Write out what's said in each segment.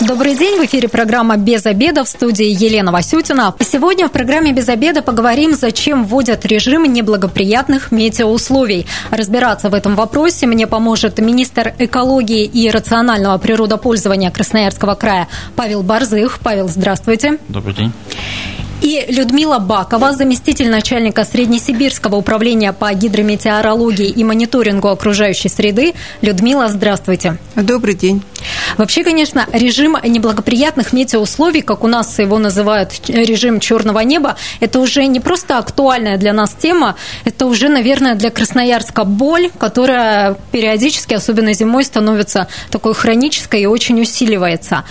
Добрый день, в эфире программа «Без обеда» в студии Елена Васютина. Сегодня в программе «Без обеда» поговорим, зачем вводят режим неблагоприятных метеоусловий. Разбираться в этом вопросе мне поможет министр экологии и рационального природопользования Красноярского края Павел Барзых. Павел, здравствуйте. Добрый день. И Людмила Бакова, заместитель начальника Среднесибирского управления по гидрометеорологии и мониторингу окружающей среды. Людмила, здравствуйте. Добрый день. Вообще, конечно, режим неблагоприятных метеоусловий, как у нас его называют режим черного неба, это уже не просто актуальная для нас тема, это уже, наверное, для Красноярска боль, которая периодически, особенно зимой, становится такой хронической и очень усиливается.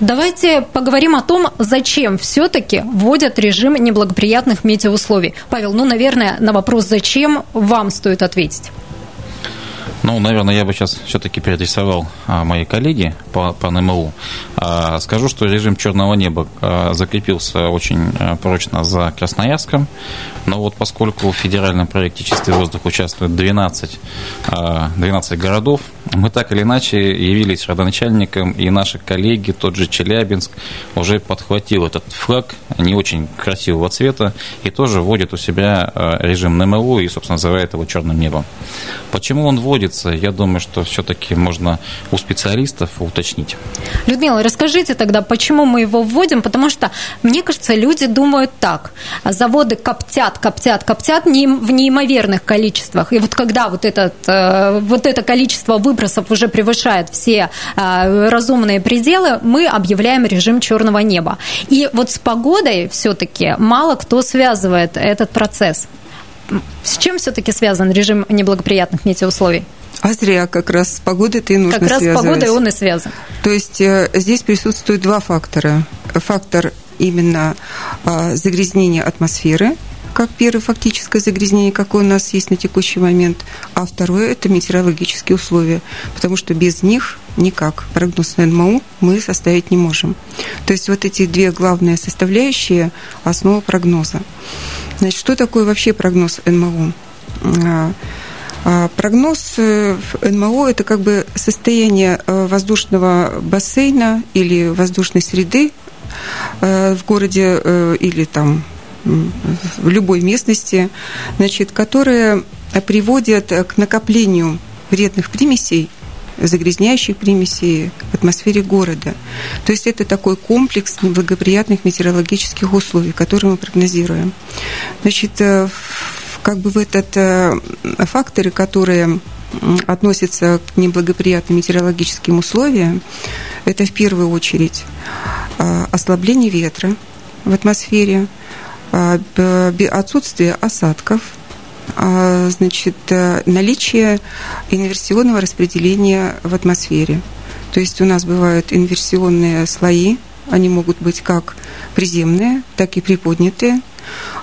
Давайте поговорим о том, зачем все-таки вводят режим неблагоприятных метеоусловий. Павел, ну, наверное, на вопрос «зачем» вам стоит ответить. Ну, наверное, я бы сейчас все-таки переадресовал а, мои коллеги по, по НМУ. А, скажу, что режим черного неба а, закрепился очень прочно за Красноярском, но вот поскольку в федеральном проекте «Чистый воздух» участвует 12, 12 городов, мы так или иначе явились родоначальником, и наши коллеги, тот же Челябинск, уже подхватил этот флаг не очень красивого цвета и тоже вводит у себя режим НМУ и, собственно, называет его черным небом. Почему он вводится, я думаю, что все-таки можно у специалистов уточнить. Людмила, расскажите тогда, почему мы его вводим, потому что, мне кажется, люди думают так. Заводы коптят, коптят, коптят в неимоверных количествах. И вот когда вот, этот, э, вот это количество выбросов уже превышает все э, разумные пределы, мы объявляем режим черного неба. И вот с погодой все-таки мало кто связывает этот процесс. С чем все-таки связан режим неблагоприятных метеоусловий? А зря, как раз с погодой-то и нужно Как раз связывать. с погодой он и связан. То есть э, здесь присутствуют два фактора. Фактор именно а, загрязнения атмосферы, как первое фактическое загрязнение, какое у нас есть на текущий момент, а второе – это метеорологические условия, потому что без них никак прогноз на НМУ мы составить не можем. То есть вот эти две главные составляющие – основа прогноза. Значит, что такое вообще прогноз НМУ? А, а, прогноз э, НМО – это как бы состояние э, воздушного бассейна или воздушной среды э, в городе или там в любой местности, значит, которая приводит к накоплению вредных примесей загрязняющих примесей в атмосфере города. То есть это такой комплекс неблагоприятных метеорологических условий, которые мы прогнозируем. Значит, как бы в этот э, факторы, которые относятся к неблагоприятным метеорологическим условиям, это в первую очередь э, ослабление ветра в атмосфере, э, отсутствие осадков, значит, наличие инверсионного распределения в атмосфере. То есть у нас бывают инверсионные слои, они могут быть как приземные, так и приподнятые.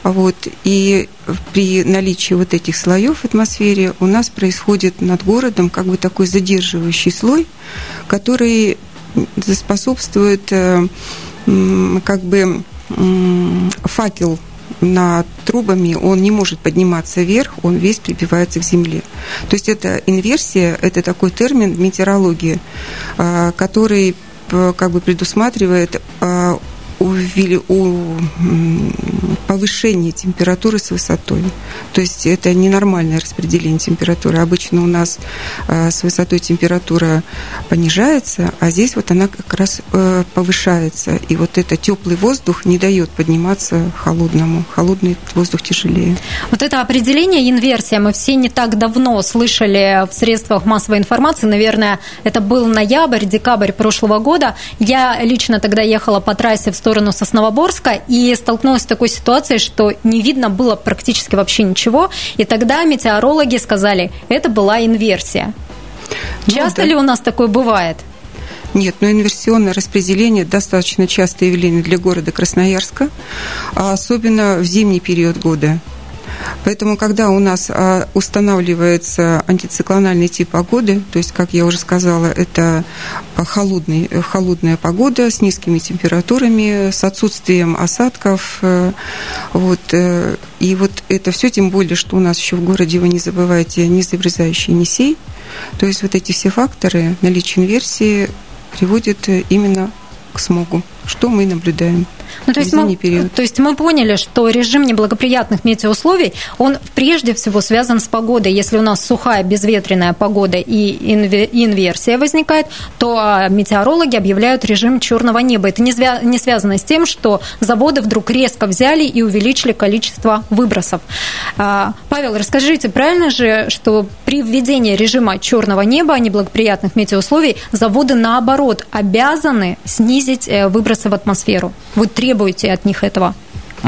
Вот. И при наличии вот этих слоев в атмосфере у нас происходит над городом как бы такой задерживающий слой, который способствует э, как бы факел над трубами, он не может подниматься вверх, он весь прибивается к земле. То есть это инверсия, это такой термин в метеорологии, э, который э, как бы предусматривает увели, у, повышение температуры с высотой. То есть это ненормальное распределение температуры. Обычно у нас э, с высотой температура понижается, а здесь вот она как раз э, повышается. И вот этот теплый воздух не дает подниматься холодному. Холодный воздух тяжелее. Вот это определение инверсия мы все не так давно слышали в средствах массовой информации. Наверное, это был ноябрь, декабрь прошлого года. Я лично тогда ехала по трассе в сторону Сосновоборска и столкнулась с такой ситуацией, что не видно было практически вообще ничего. И тогда метеорологи сказали, это была инверсия. Ну, Часто да. ли у нас такое бывает? Нет, но инверсионное распределение достаточно частое явление для города Красноярска, а особенно в зимний период года. Поэтому, когда у нас а, устанавливается антициклональный тип погоды, то есть, как я уже сказала, это холодный, холодная погода с низкими температурами, с отсутствием осадков, э, вот, э, и вот это все, тем более, что у нас еще в городе, вы не забывайте, не заврезающий Енисей, то есть вот эти все факторы наличия инверсии приводят именно к смогу, что мы наблюдаем. Ну, то, есть мы, период. то есть мы поняли, что режим неблагоприятных метеоусловий, он прежде всего связан с погодой. Если у нас сухая, безветренная погода и инверсия возникает, то а, метеорологи объявляют режим черного неба. Это не, свя- не связано с тем, что заводы вдруг резко взяли и увеличили количество выбросов. А, Павел, расскажите, правильно же, что при введении режима черного неба, неблагоприятных метеоусловий, заводы наоборот обязаны снизить э, выбросы в атмосферу? Вы требуете от них этого?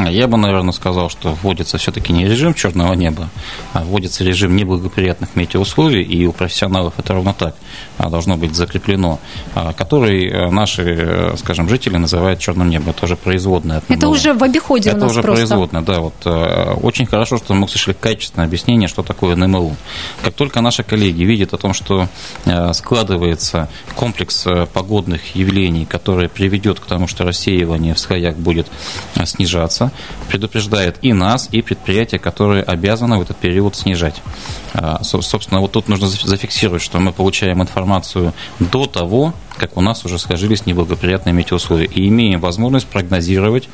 Я бы, наверное, сказал, что вводится все-таки не режим черного неба, а вводится режим неблагоприятных метеоусловий, и у профессионалов это ровно так а, должно быть закреплено, а, который э, наши, э, скажем, жители называют черным небом. Это уже производное. От это уже в обиходе это у нас уже просто. производное, да. Вот, э, очень хорошо, что мы услышали качественное объяснение, что такое НМУ. Как только наши коллеги видят о том, что складывается комплекс погодных явлений, который приведет к тому, что рассеивание в слоях будет снижаться, предупреждает и нас, и предприятия, которые обязаны в этот период снижать. Собственно, вот тут нужно зафиксировать, что мы получаем информацию до того, как у нас уже сложились неблагоприятные метеоусловия, и имеем возможность прогнозировать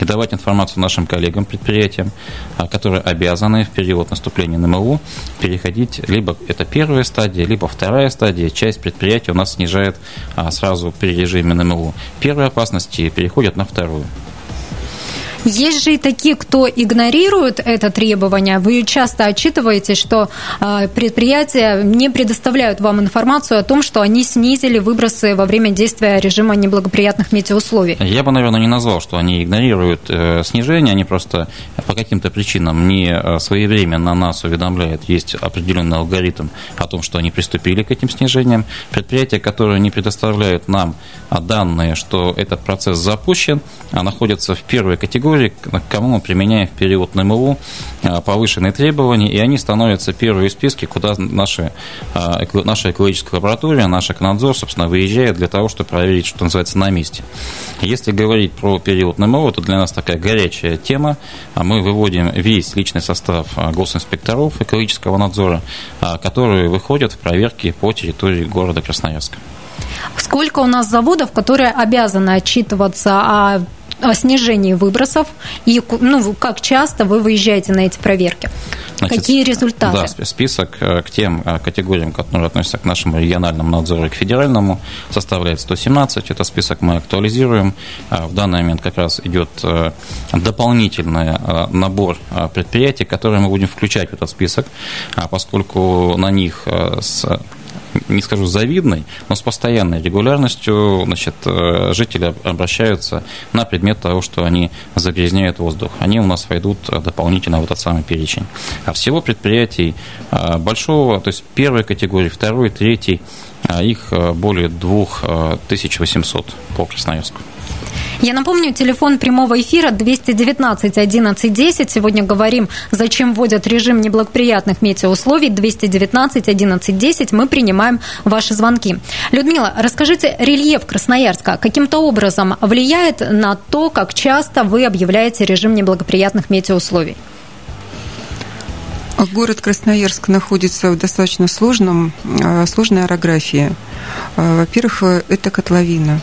и давать информацию нашим коллегам, предприятиям, а, которые обязаны в период наступления НМУ переходить, либо это первая стадия, либо вторая стадия. Часть предприятий у нас снижает а, сразу при режиме НМУ первые опасности переходят на вторую. Есть же и такие, кто игнорирует это требование. Вы часто отчитываете, что а, предприятия не предоставляют вам информацию о том, что они снизили выбросы во время действия режима неблагоприятных метеоусловий. Я бы, наверное, не назвал, что они игнорируют э, снижение, они просто по каким-то причинам не э, своевременно нас уведомляют. Есть определенный алгоритм о том, что они приступили к этим снижениям. Предприятия, которые не предоставляют нам данные, что этот процесс запущен, а находятся в первой категории, категорий, к кому мы применяем в период НМУ а, повышенные требования, и они становятся первые в списке, куда наши, а, наша экологическая лаборатория, наш эконадзор, собственно, выезжает для того, чтобы проверить, что называется, на месте. Если говорить про период НМО, это для нас такая горячая тема. А мы выводим весь личный состав госинспекторов экологического надзора, которые выходят в проверки по территории города Красноярска. Сколько у нас заводов, которые обязаны отчитываться о о снижении выбросов и ну, как часто вы выезжаете на эти проверки? Значит, Какие результаты? Да, список э, к тем э, категориям, которые относятся к нашему региональному надзору и к федеральному, составляет 117. Это список мы актуализируем. Э, в данный момент как раз идет дополнительный набор предприятий, которые мы будем включать в этот список, поскольку на них с не скажу завидной, но с постоянной регулярностью значит, э, жители обращаются на предмет того, что они загрязняют воздух. Они у нас войдут дополнительно в этот самый перечень. А всего предприятий э, большого, то есть первой категории, второй, третьей, а их э, более 2800 по Красноярску. Я напомню, телефон прямого эфира 219 11 10. Сегодня говорим, зачем вводят режим неблагоприятных метеоусловий. 219 11 10. Мы принимаем ваши звонки. Людмила, расскажите, рельеф Красноярска каким-то образом влияет на то, как часто вы объявляете режим неблагоприятных метеоусловий? Город Красноярск находится в достаточно сложном, э, сложной орографии. Э, во-первых, это котловина.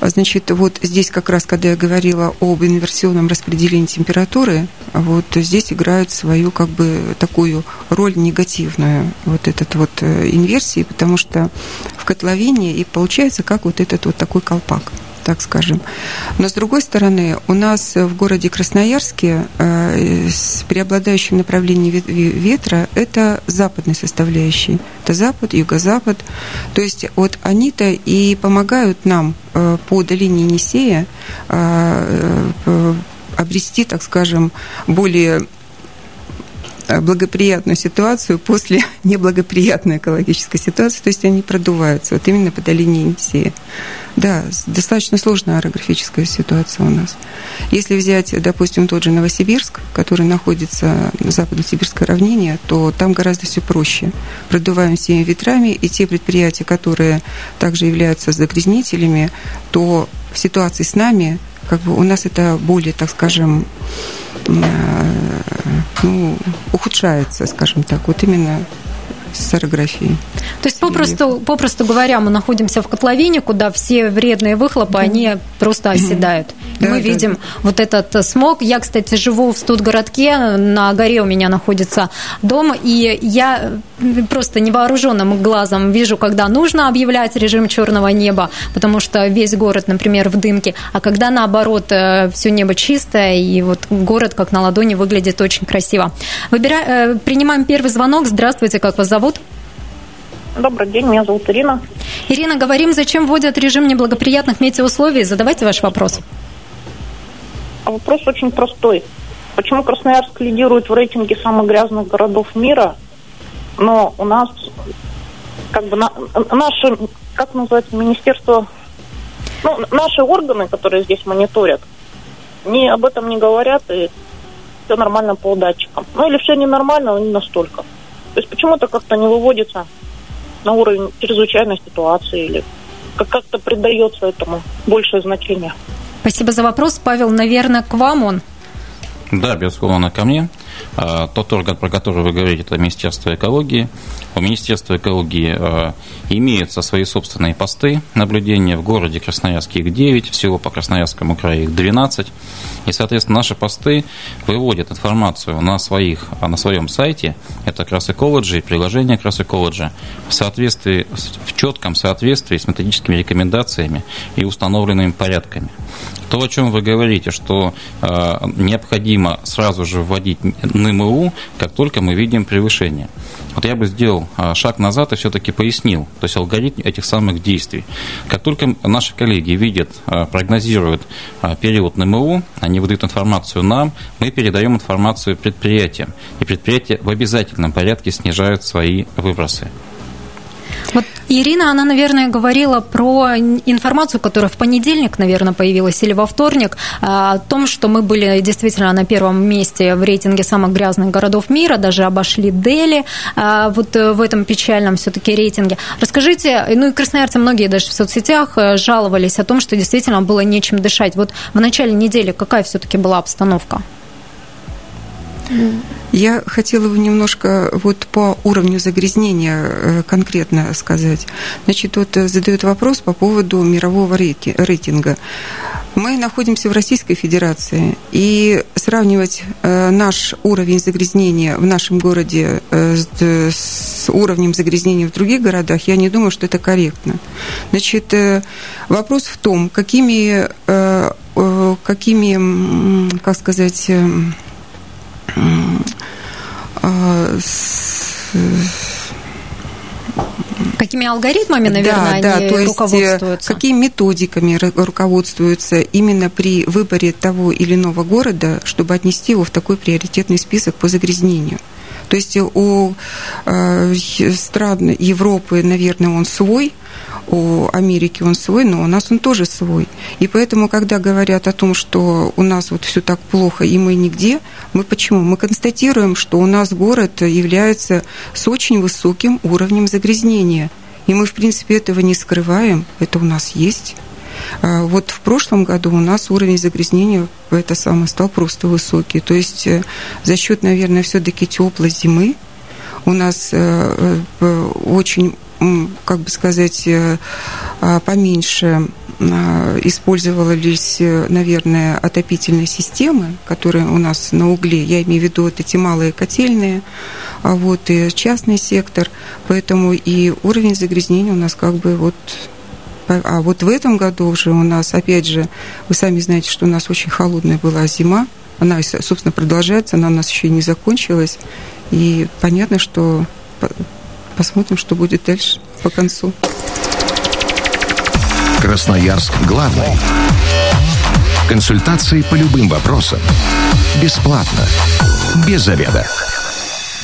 Значит, вот здесь как раз, когда я говорила об инверсионном распределении температуры, вот здесь играют свою как бы такую роль негативную вот этот вот э, инверсии, потому что в котловине и получается как вот этот вот такой колпак так скажем. Но с другой стороны, у нас в городе Красноярске э, с преобладающим направлением ветра это западный составляющий. Это запад, юго-запад. То есть вот они-то и помогают нам э, по долине Енисея э, обрести, так скажем, более благоприятную ситуацию после неблагоприятной экологической ситуации, то есть они продуваются вот именно по долине Енисея. Да, достаточно сложная орографическая ситуация у нас. Если взять, допустим, тот же Новосибирск, который находится на западно-сибирской равнине, то там гораздо все проще. Продуваем всеми ветрами, и те предприятия, которые также являются загрязнителями, то в ситуации с нами, как бы у нас это более, так скажем, э, ну, ухудшается, скажем так, вот именно с аэрографией. То есть, попросту, попросту говоря, мы находимся в котловине, куда все вредные выхлопы, да. они просто оседают. Да, мы да, видим да. вот этот смог. Я, кстати, живу в студгородке, на горе у меня находится дом, и я просто невооруженным глазом вижу, когда нужно объявлять режим черного неба, потому что весь город, например, в дымке, а когда наоборот э, все небо чистое, и вот город как на ладони выглядит очень красиво. Выбира... Э, принимаем первый звонок. Здравствуйте, как вас зовут? Добрый день, меня зовут Ирина. Ирина, говорим, зачем вводят режим неблагоприятных метеоусловий? Задавайте ваш вопрос. А вопрос очень простой. Почему Красноярск лидирует в рейтинге самых грязных городов мира, но у нас как бы на, наше, как называется, министерство, ну, наши органы, которые здесь мониторят, не об этом не говорят, и все нормально по датчикам. Ну или все ненормально, но не настолько. То есть почему-то как-то не выводится на уровень чрезвычайной ситуации или как-то придается этому большее значение. Спасибо за вопрос. Павел, наверное, к вам он. Да, безусловно, ко мне. А, тот орган, про который вы говорите, это Министерство экологии. У Министерства экологии а, имеются свои собственные посты наблюдения. В городе Красноярске их 9, всего по Красноярскому краю их 12. И, соответственно, наши посты выводят информацию на, своих, на своем сайте, это Крас Ecology, приложение Крас Ecology, в, соответствии, в четком соответствии с методическими рекомендациями и установленными порядками. То, о чем вы говорите, что э, необходимо сразу же вводить НМУ, как только мы видим превышение. Вот я бы сделал а, шаг назад и все-таки пояснил, то есть алгоритм этих самых действий. Как только наши коллеги видят, а, прогнозируют а, период НМУ, они выдают информацию нам, мы передаем информацию предприятиям, и предприятия в обязательном порядке снижают свои выбросы. Вот Ирина, она, наверное, говорила про информацию, которая в понедельник, наверное, появилась, или во вторник, а, о том, что мы были действительно на первом месте в рейтинге самых грязных городов мира, даже обошли Дели а, вот в этом печальном все-таки рейтинге. Расскажите, ну и красноярцы многие даже в соцсетях э, жаловались о том, что действительно было нечем дышать. Вот в начале недели какая все-таки была обстановка? Я хотела бы немножко вот по уровню загрязнения э, конкретно сказать. Значит, вот э, задают вопрос по поводу мирового рейтинга. Мы находимся в Российской Федерации, и сравнивать э, наш уровень загрязнения в нашем городе с уровнем загрязнения в других городах, я не думаю, что это корректно. Значит, вопрос в том, какими, какими как сказать, Какими алгоритмами, наверное, да, они да, то есть руководствуются? Какими методиками руководствуются именно при выборе того или иного города, чтобы отнести его в такой приоритетный список по загрязнению? То есть у э, стран Европы, наверное, он свой, у Америки он свой, но у нас он тоже свой. И поэтому, когда говорят о том, что у нас вот все так плохо, и мы нигде, мы почему? Мы констатируем, что у нас город является с очень высоким уровнем загрязнения. И мы, в принципе, этого не скрываем, это у нас есть. А вот в прошлом году у нас уровень загрязнения это самое стал просто высокий. То есть э, за счет, наверное, все-таки теплой зимы у нас э, э, очень как бы сказать, а, поменьше а, использовались, наверное, отопительные системы, которые у нас на угле, я имею в виду вот эти малые котельные, а вот и частный сектор, поэтому и уровень загрязнения у нас как бы вот а вот в этом году уже у нас, опять же, вы сами знаете, что у нас очень холодная была зима, она, собственно, продолжается, она у нас еще не закончилась, и понятно, что Посмотрим, что будет дальше по концу. Красноярск главный. Консультации по любым вопросам. Бесплатно. Без заведа.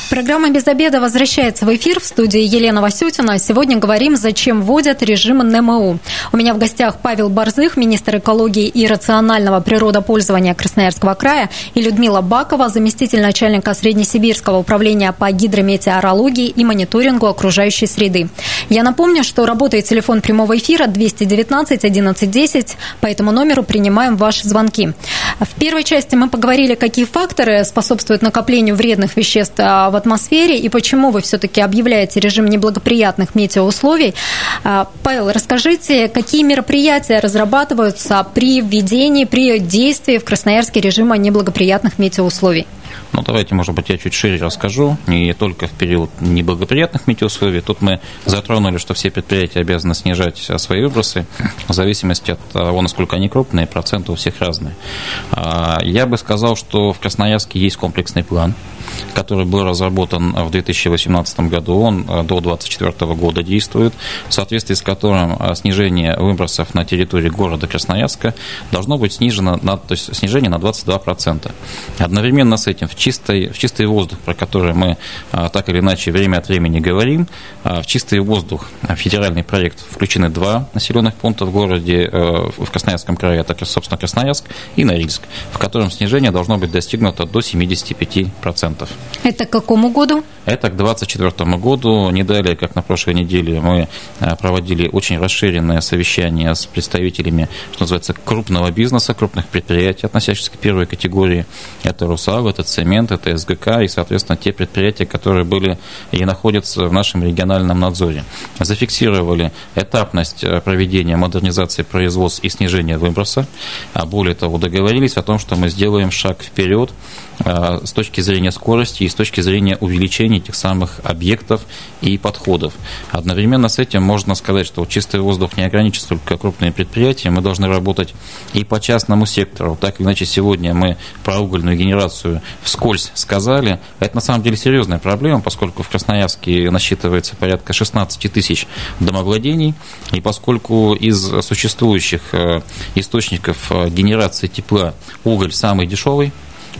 Программа «Без обеда» возвращается в эфир в студии Елена Васютина. Сегодня говорим, зачем вводят режим НМУ. У меня в гостях Павел Борзых, министр экологии и рационального природопользования Красноярского края, и Людмила Бакова, заместитель начальника Среднесибирского управления по гидрометеорологии и мониторингу окружающей среды. Я напомню, что работает телефон прямого эфира 219 11 10. По этому номеру принимаем ваши звонки. В первой части мы поговорили, какие факторы способствуют накоплению вредных веществ а, в атмосфере и почему вы все-таки объявляете режим неблагоприятных метеоусловий. А, Павел, расскажите, какие мероприятия разрабатываются при введении, при действии в Красноярске режима неблагоприятных метеоусловий? Ну, давайте, может быть, я чуть шире расскажу. Не только в период неблагоприятных метеоусловий. Тут мы затронули, что все предприятия обязаны снижать свои выбросы в зависимости от того, насколько они крупные, проценты у всех разные. А, я бы сказал, что в Красноярске есть комплексный план который был разработан в 2018 году, он э, до 2024 года действует, в соответствии с которым э, снижение выбросов на территории города Красноярска должно быть снижено, на, то есть снижение на 22%. Одновременно с этим в чистый, в чистый воздух, про который мы э, так или иначе время от времени говорим, в чистый воздух федеральный проект включены два населенных пункта в городе, в Красноярском крае, это, собственно, Красноярск и Норильск, в котором снижение должно быть достигнуто до 75%. Это к какому году? Это к 2024 году. Не далее, как на прошлой неделе, мы э, проводили очень расширенное совещание с представителями, что называется, крупного бизнеса, крупных предприятий, относящихся к первой категории. Это РУСАВ, это Цемент, это СГК и, соответственно, те предприятия, которые были и находятся в нашем региональном надзоре. Зафиксировали этапность э, проведения модернизации производства и снижения выброса. А более того, договорились о том, что мы сделаем шаг вперед э, с точки зрения скорости и с точки зрения увеличения этих самых объектов и подходов. Одновременно с этим можно сказать, что чистый воздух не ограничится только крупными предприятиями, мы должны работать и по частному сектору. Так или иначе, сегодня мы про угольную генерацию вскользь сказали. Это на самом деле серьезная проблема, поскольку в Красноярске насчитывается порядка 16 тысяч домовладений, и поскольку из существующих э, источников э, генерации тепла уголь самый дешевый,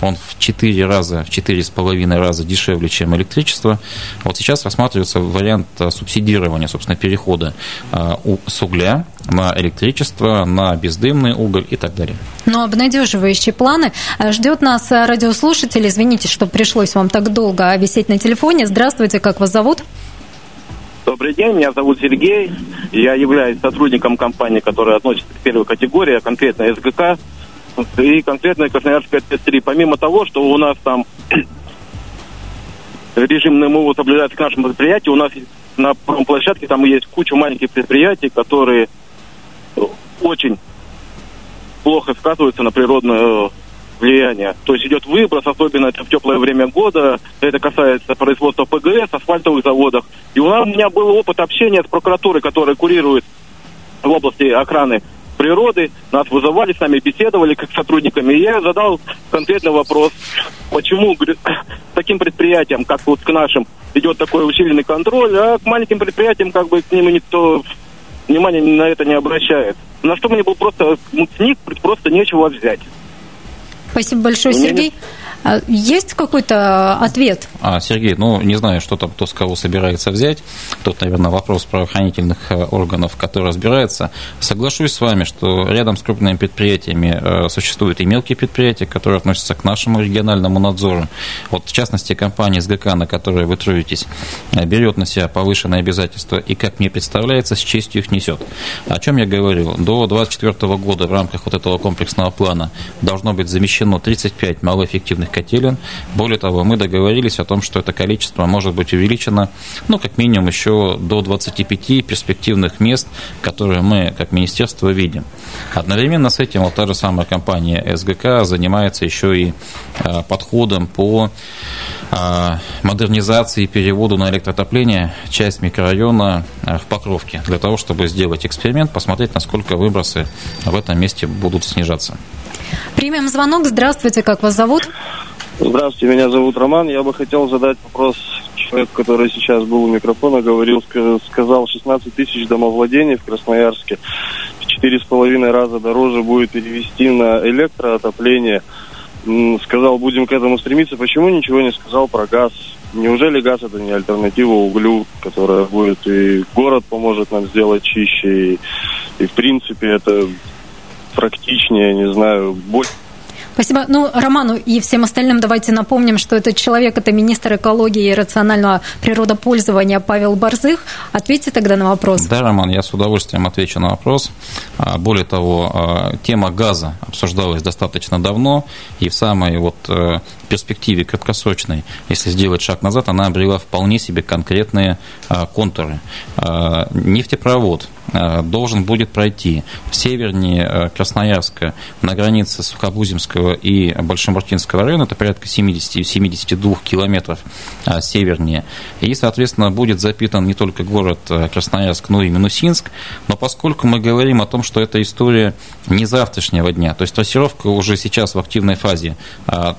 он в 4 раза, в 4,5 раза дешевле, чем электричество. Вот сейчас рассматривается вариант э, субсидирования, собственно, перехода э, с угля на электричество, на бездымный уголь и так далее. Но обнадеживающие планы. Э, ждет нас радиослушатель. Извините, что пришлось вам так долго висеть на телефоне. Здравствуйте, как вас зовут? Добрый день, меня зовут Сергей. Я являюсь сотрудником компании, которая относится к первой категории, а конкретно СГК и конкретно Красноярская ТЭС-3. Помимо того, что у нас там режим НМУ соблюдается к нашему предприятию, у нас на площадке там есть куча маленьких предприятий, которые очень плохо сказываются на природное влияние. То есть идет выброс, особенно это в теплое время года. Это касается производства ПГС, асфальтовых заводах. И у меня был опыт общения с прокуратурой, которая курирует в области охраны природы, нас вызывали, с нами беседовали как сотрудниками. И я задал конкретный вопрос, почему таким предприятиям, как вот к нашим, идет такой усиленный контроль, а к маленьким предприятиям как бы к ним никто внимания на это не обращает. На что мне было просто, с них просто нечего взять. Спасибо большое, Сергей. А есть какой-то ответ? А, Сергей, ну, не знаю, что там кто с кого собирается взять. Тут, наверное, вопрос правоохранительных э, органов, которые разбираются. Соглашусь с вами, что рядом с крупными предприятиями э, существуют и мелкие предприятия, которые относятся к нашему региональному надзору. Вот, в частности, компания СГК, на которой вы трудитесь, э, берет на себя повышенные обязательства и, как мне представляется, с честью их несет. О чем я говорил? До 2024 года в рамках вот этого комплексного плана должно быть замещено 35 малоэффективных атомных котелен. Более того, мы договорились о том, что это количество может быть увеличено, ну, как минимум, еще до 25 перспективных мест, которые мы, как министерство, видим. Одновременно с этим вот та же самая компания СГК занимается еще и а, подходом по а, модернизации и переводу на электротопление часть микрорайона а, в Покровке, для того, чтобы сделать эксперимент, посмотреть, насколько выбросы в этом месте будут снижаться. Примем звонок. Здравствуйте, как вас зовут? Здравствуйте, меня зовут Роман. Я бы хотел задать вопрос человеку, который сейчас был у микрофона, говорил, сказал 16 тысяч домовладений в Красноярске. В четыре с половиной раза дороже будет перевести на электроотопление. Сказал, будем к этому стремиться. Почему ничего не сказал про газ? неужели газ это не альтернатива углю, которая будет и город поможет нам сделать чище, и, и в принципе это практичнее, не знаю, больше Спасибо. Ну, Роману и всем остальным давайте напомним, что этот человек, это министр экологии и рационального природопользования Павел Борзых. Ответьте тогда на вопрос. Да, Роман, я с удовольствием отвечу на вопрос. А, более того, а, тема газа обсуждалась достаточно давно, и в самой вот э, перспективе краткосрочной, если сделать шаг назад, она обрела вполне себе конкретные а, контуры. Нефтепровод должен будет пройти севернее Красноярска на границе Сухобузимского и Большомартинского района, это порядка 70-72 километров а, севернее. И, соответственно, будет запитан не только город а, Красноярск, но и Минусинск. Но поскольку мы говорим о том, что это история не завтрашнего дня, то есть трассировка уже сейчас в активной фазе, а,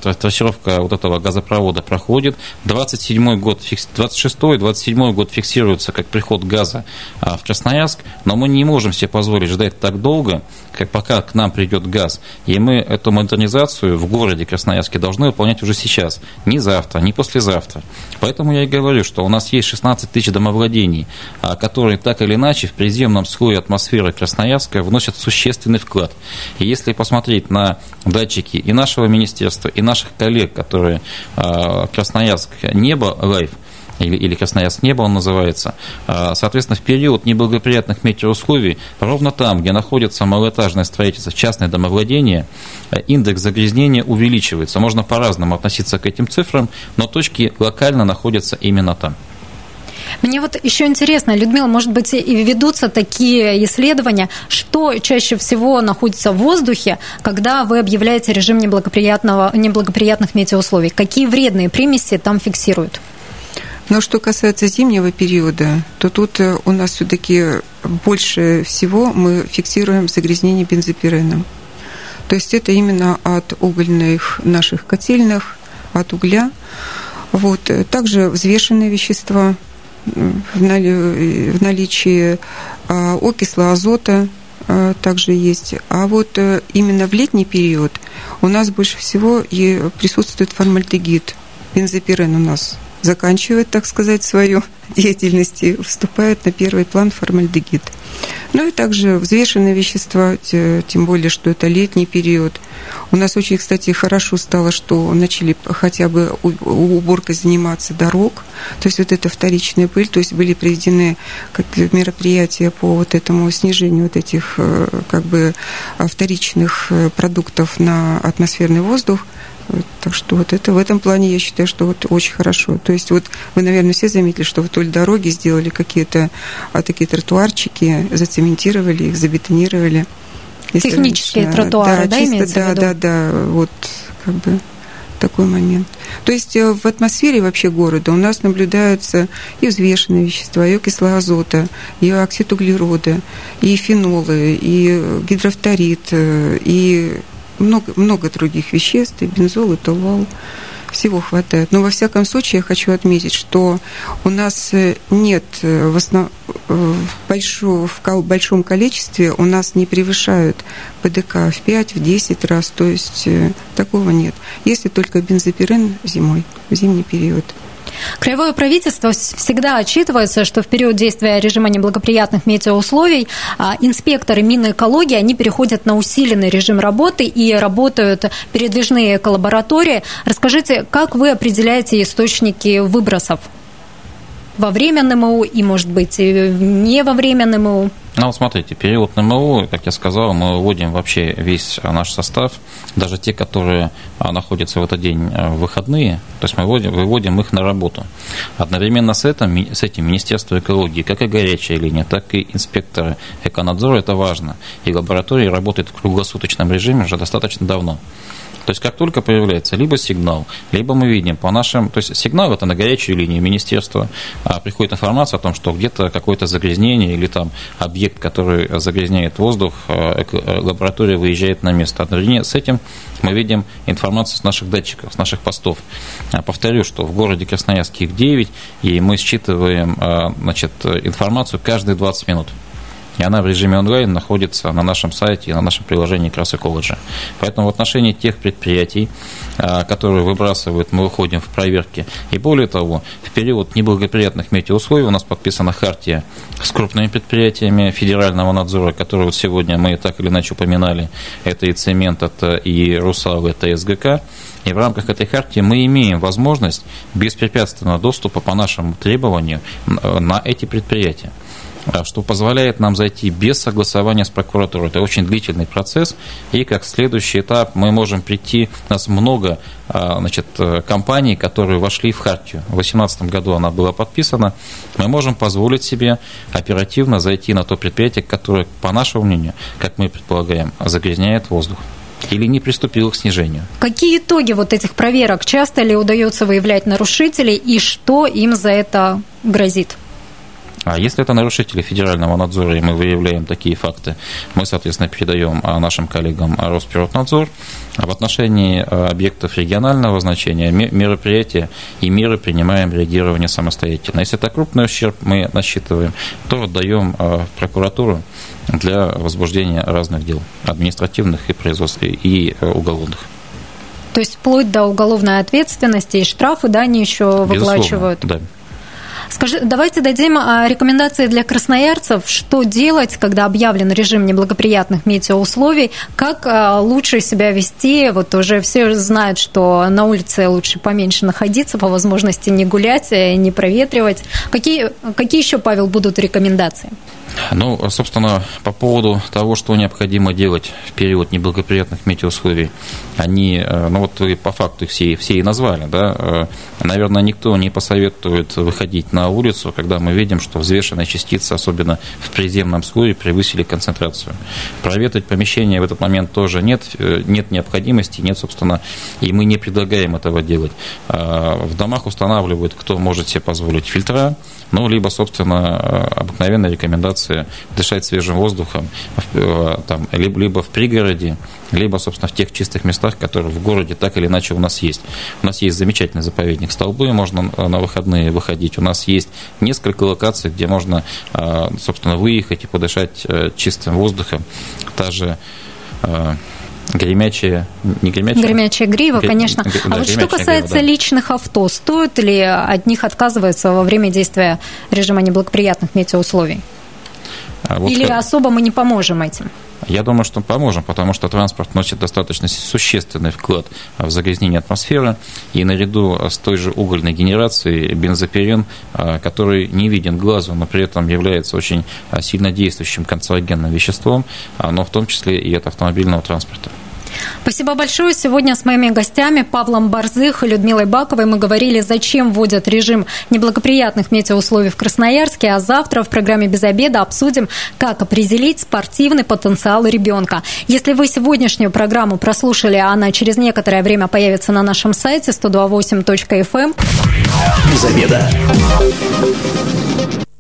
трассировка вот этого газопровода проходит, 27 год, 26-27 год фиксируется как приход газа в Красноярск, но мы не можем себе позволить ждать так долго, как пока к нам придет газ. И мы эту модернизацию в городе Красноярске должны выполнять уже сейчас, не завтра, не послезавтра. Поэтому я и говорю, что у нас есть 16 тысяч домовладений, а, которые так или иначе в приземном слое атмосферы Красноярска вносят существенный вклад. И если посмотреть на датчики и нашего министерства, и наших коллег, которые а, Красноярск Небо Live, или, или Красноярск небо он называется. А, соответственно, в период неблагоприятных метеоусловий, ровно там, где находится малоэтажное строительство, частное домовладение, индекс загрязнения увеличивается. Можно по-разному относиться к этим цифрам, но точки локально находятся именно там. Мне вот еще интересно, Людмила, может быть, и ведутся такие исследования, что чаще всего находится в воздухе, когда вы объявляете режим неблагоприятного, неблагоприятных метеоусловий? Какие вредные примеси там фиксируют? Но что касается зимнего периода, то тут э, у нас все-таки больше всего мы фиксируем загрязнение бензопиреном. То есть это именно от угольных наших котельных, от угля. Вот. Также взвешенные вещества в наличии а, окисла азота а, также есть. А вот э, именно в летний период у нас больше всего и присутствует формальдегид. Бензопирен у нас заканчивает, так сказать, свою деятельность и вступает на первый план формальдегид. Ну и также взвешенные вещества, тем более, что это летний период. У нас очень, кстати, хорошо стало, что начали хотя бы уборкой заниматься дорог, то есть вот эта вторичная пыль, то есть были проведены как мероприятия по вот этому снижению вот этих э, как бы вторичных э, продуктов на атмосферный воздух. Так что вот это в этом плане я считаю, что вот очень хорошо. То есть вот вы, наверное, все заметили, что вдоль дороги сделали какие-то а, такие тротуарчики, зацементировали их, забетонировали. Технические раньше, тротуары, да, да, чисто, да, да, да, вот как бы такой момент. То есть э, в атмосфере вообще города у нас наблюдаются и взвешенные вещества, и окисло азота, и оксид углерода, и фенолы, и гидрофторид, э, и много, много других веществ, и бензол, и толвал, всего хватает. Но во всяком случае я хочу отметить, что у нас э, нет э, в, основ... в, большом, в большом количестве, у нас не превышают ПДК в 5, в 10 раз, то есть э, такого нет. Если только бензопирен зимой, в зимний период. Краевое правительство всегда отчитывается, что в период действия режима неблагоприятных метеоусловий а, инспекторы Минэкологии, они переходят на усиленный режим работы и работают передвижные коллаборатории. Расскажите, как вы определяете источники выбросов? во время НМУ и, может быть, не во время НМУ? Ну, смотрите, период НМУ, как я сказал, мы выводим вообще весь наш состав, даже те, которые а, находятся в этот день а, в выходные, то есть мы выводим, выводим их на работу. Одновременно с этим, с этим Министерство экологии, как и горячая линия, так и инспекторы эконадзора, это важно. И лаборатории работают в круглосуточном режиме уже достаточно давно. То есть как только появляется либо сигнал, либо мы видим по нашим... То есть сигнал – это на горячую линию министерства. А приходит информация о том, что где-то какое-то загрязнение или там объект, который загрязняет воздух, а, лаборатория выезжает на место. Одновременно с этим мы видим информацию с наших датчиков, с наших постов. А, повторю, что в городе Красноярске их 9, и мы считываем значит, информацию каждые 20 минут. И она в режиме онлайн находится на нашем сайте и на нашем приложении Крас Экологи. Поэтому в отношении тех предприятий, а, которые выбрасывают, мы выходим в проверки. И более того, в период неблагоприятных метеоусловий у нас подписана хартия с крупными предприятиями федерального надзора, которые вот сегодня мы так или иначе упоминали. Это и цемент, это и Русал, это СГК. И в рамках этой хартии мы имеем возможность беспрепятственного доступа по нашему требованию на эти предприятия что позволяет нам зайти без согласования с прокуратурой. Это очень длительный процесс, и как следующий этап мы можем прийти, у нас много а, значит, компаний, которые вошли в хартию. В 2018 году она была подписана. Мы можем позволить себе оперативно зайти на то предприятие, которое, по нашему мнению, как мы предполагаем, загрязняет воздух или не приступил к снижению. Какие итоги вот этих проверок? Часто ли удается выявлять нарушителей и что им за это грозит? А если это нарушители федерального надзора, и мы выявляем такие факты, мы, соответственно, передаем а, нашим коллегам Росприроднадзор. А в отношении а, объектов регионального значения мероприятия и меры принимаем реагирование самостоятельно. Если это крупный ущерб, мы насчитываем, то отдаем в прокуратуру для возбуждения разных дел, административных и производственных, и уголовных. То есть вплоть до уголовной ответственности и штрафы, да, они еще выплачивают? Безусловно, да. Скажи, давайте дадим а, рекомендации для красноярцев, что делать, когда объявлен режим неблагоприятных метеоусловий, как а, лучше себя вести. Вот уже все знают, что на улице лучше поменьше находиться, по возможности не гулять, э, не проветривать. Какие, какие еще, Павел, будут рекомендации? Ну, собственно, по поводу того, что необходимо делать в период неблагоприятных метеоусловий, они, э, ну вот вы по факту все, все и назвали, да, э, наверное, никто не посоветует выходить на улицу, когда мы видим, что взвешенные частицы, особенно в приземном слое, превысили концентрацию. Проветрить помещение в этот момент тоже нет, э, нет необходимости, нет, собственно, и мы не предлагаем этого делать. В домах устанавливают, кто может себе позволить фильтра, ну, либо, собственно, обыкновенная рекомендация дышать свежим воздухом, э, там, либо, либо в пригороде, либо, собственно, в тех чистых местах, которые в городе так или иначе у нас есть. У нас есть замечательный заповедник Столбы, можно на выходные выходить. У нас есть несколько локаций, где можно, э, собственно, выехать и подышать э, чистым воздухом. Та же Гремячая, не гремячая? Гремячая грива, конечно. Да, а вот что касается грива, да. личных авто, стоит ли от них отказываться во время действия режима неблагоприятных метеоусловий? А вот Или как... особо мы не поможем этим? Я думаю, что поможем, потому что транспорт носит достаточно существенный вклад в загрязнение атмосферы. И наряду с той же угольной генерацией бензопирен, а, который не виден глазу, но при этом является очень а, сильно действующим канцерогенным веществом, но в том числе и от автомобильного транспорта. Спасибо большое. Сегодня с моими гостями Павлом Борзых и Людмилой Баковой мы говорили, зачем вводят режим неблагоприятных метеоусловий в Красноярске, а завтра в программе «Без обеда» обсудим, как определить спортивный потенциал ребенка. Если вы сегодняшнюю программу прослушали, а она через некоторое время появится на нашем сайте 128.fm. Без обеда.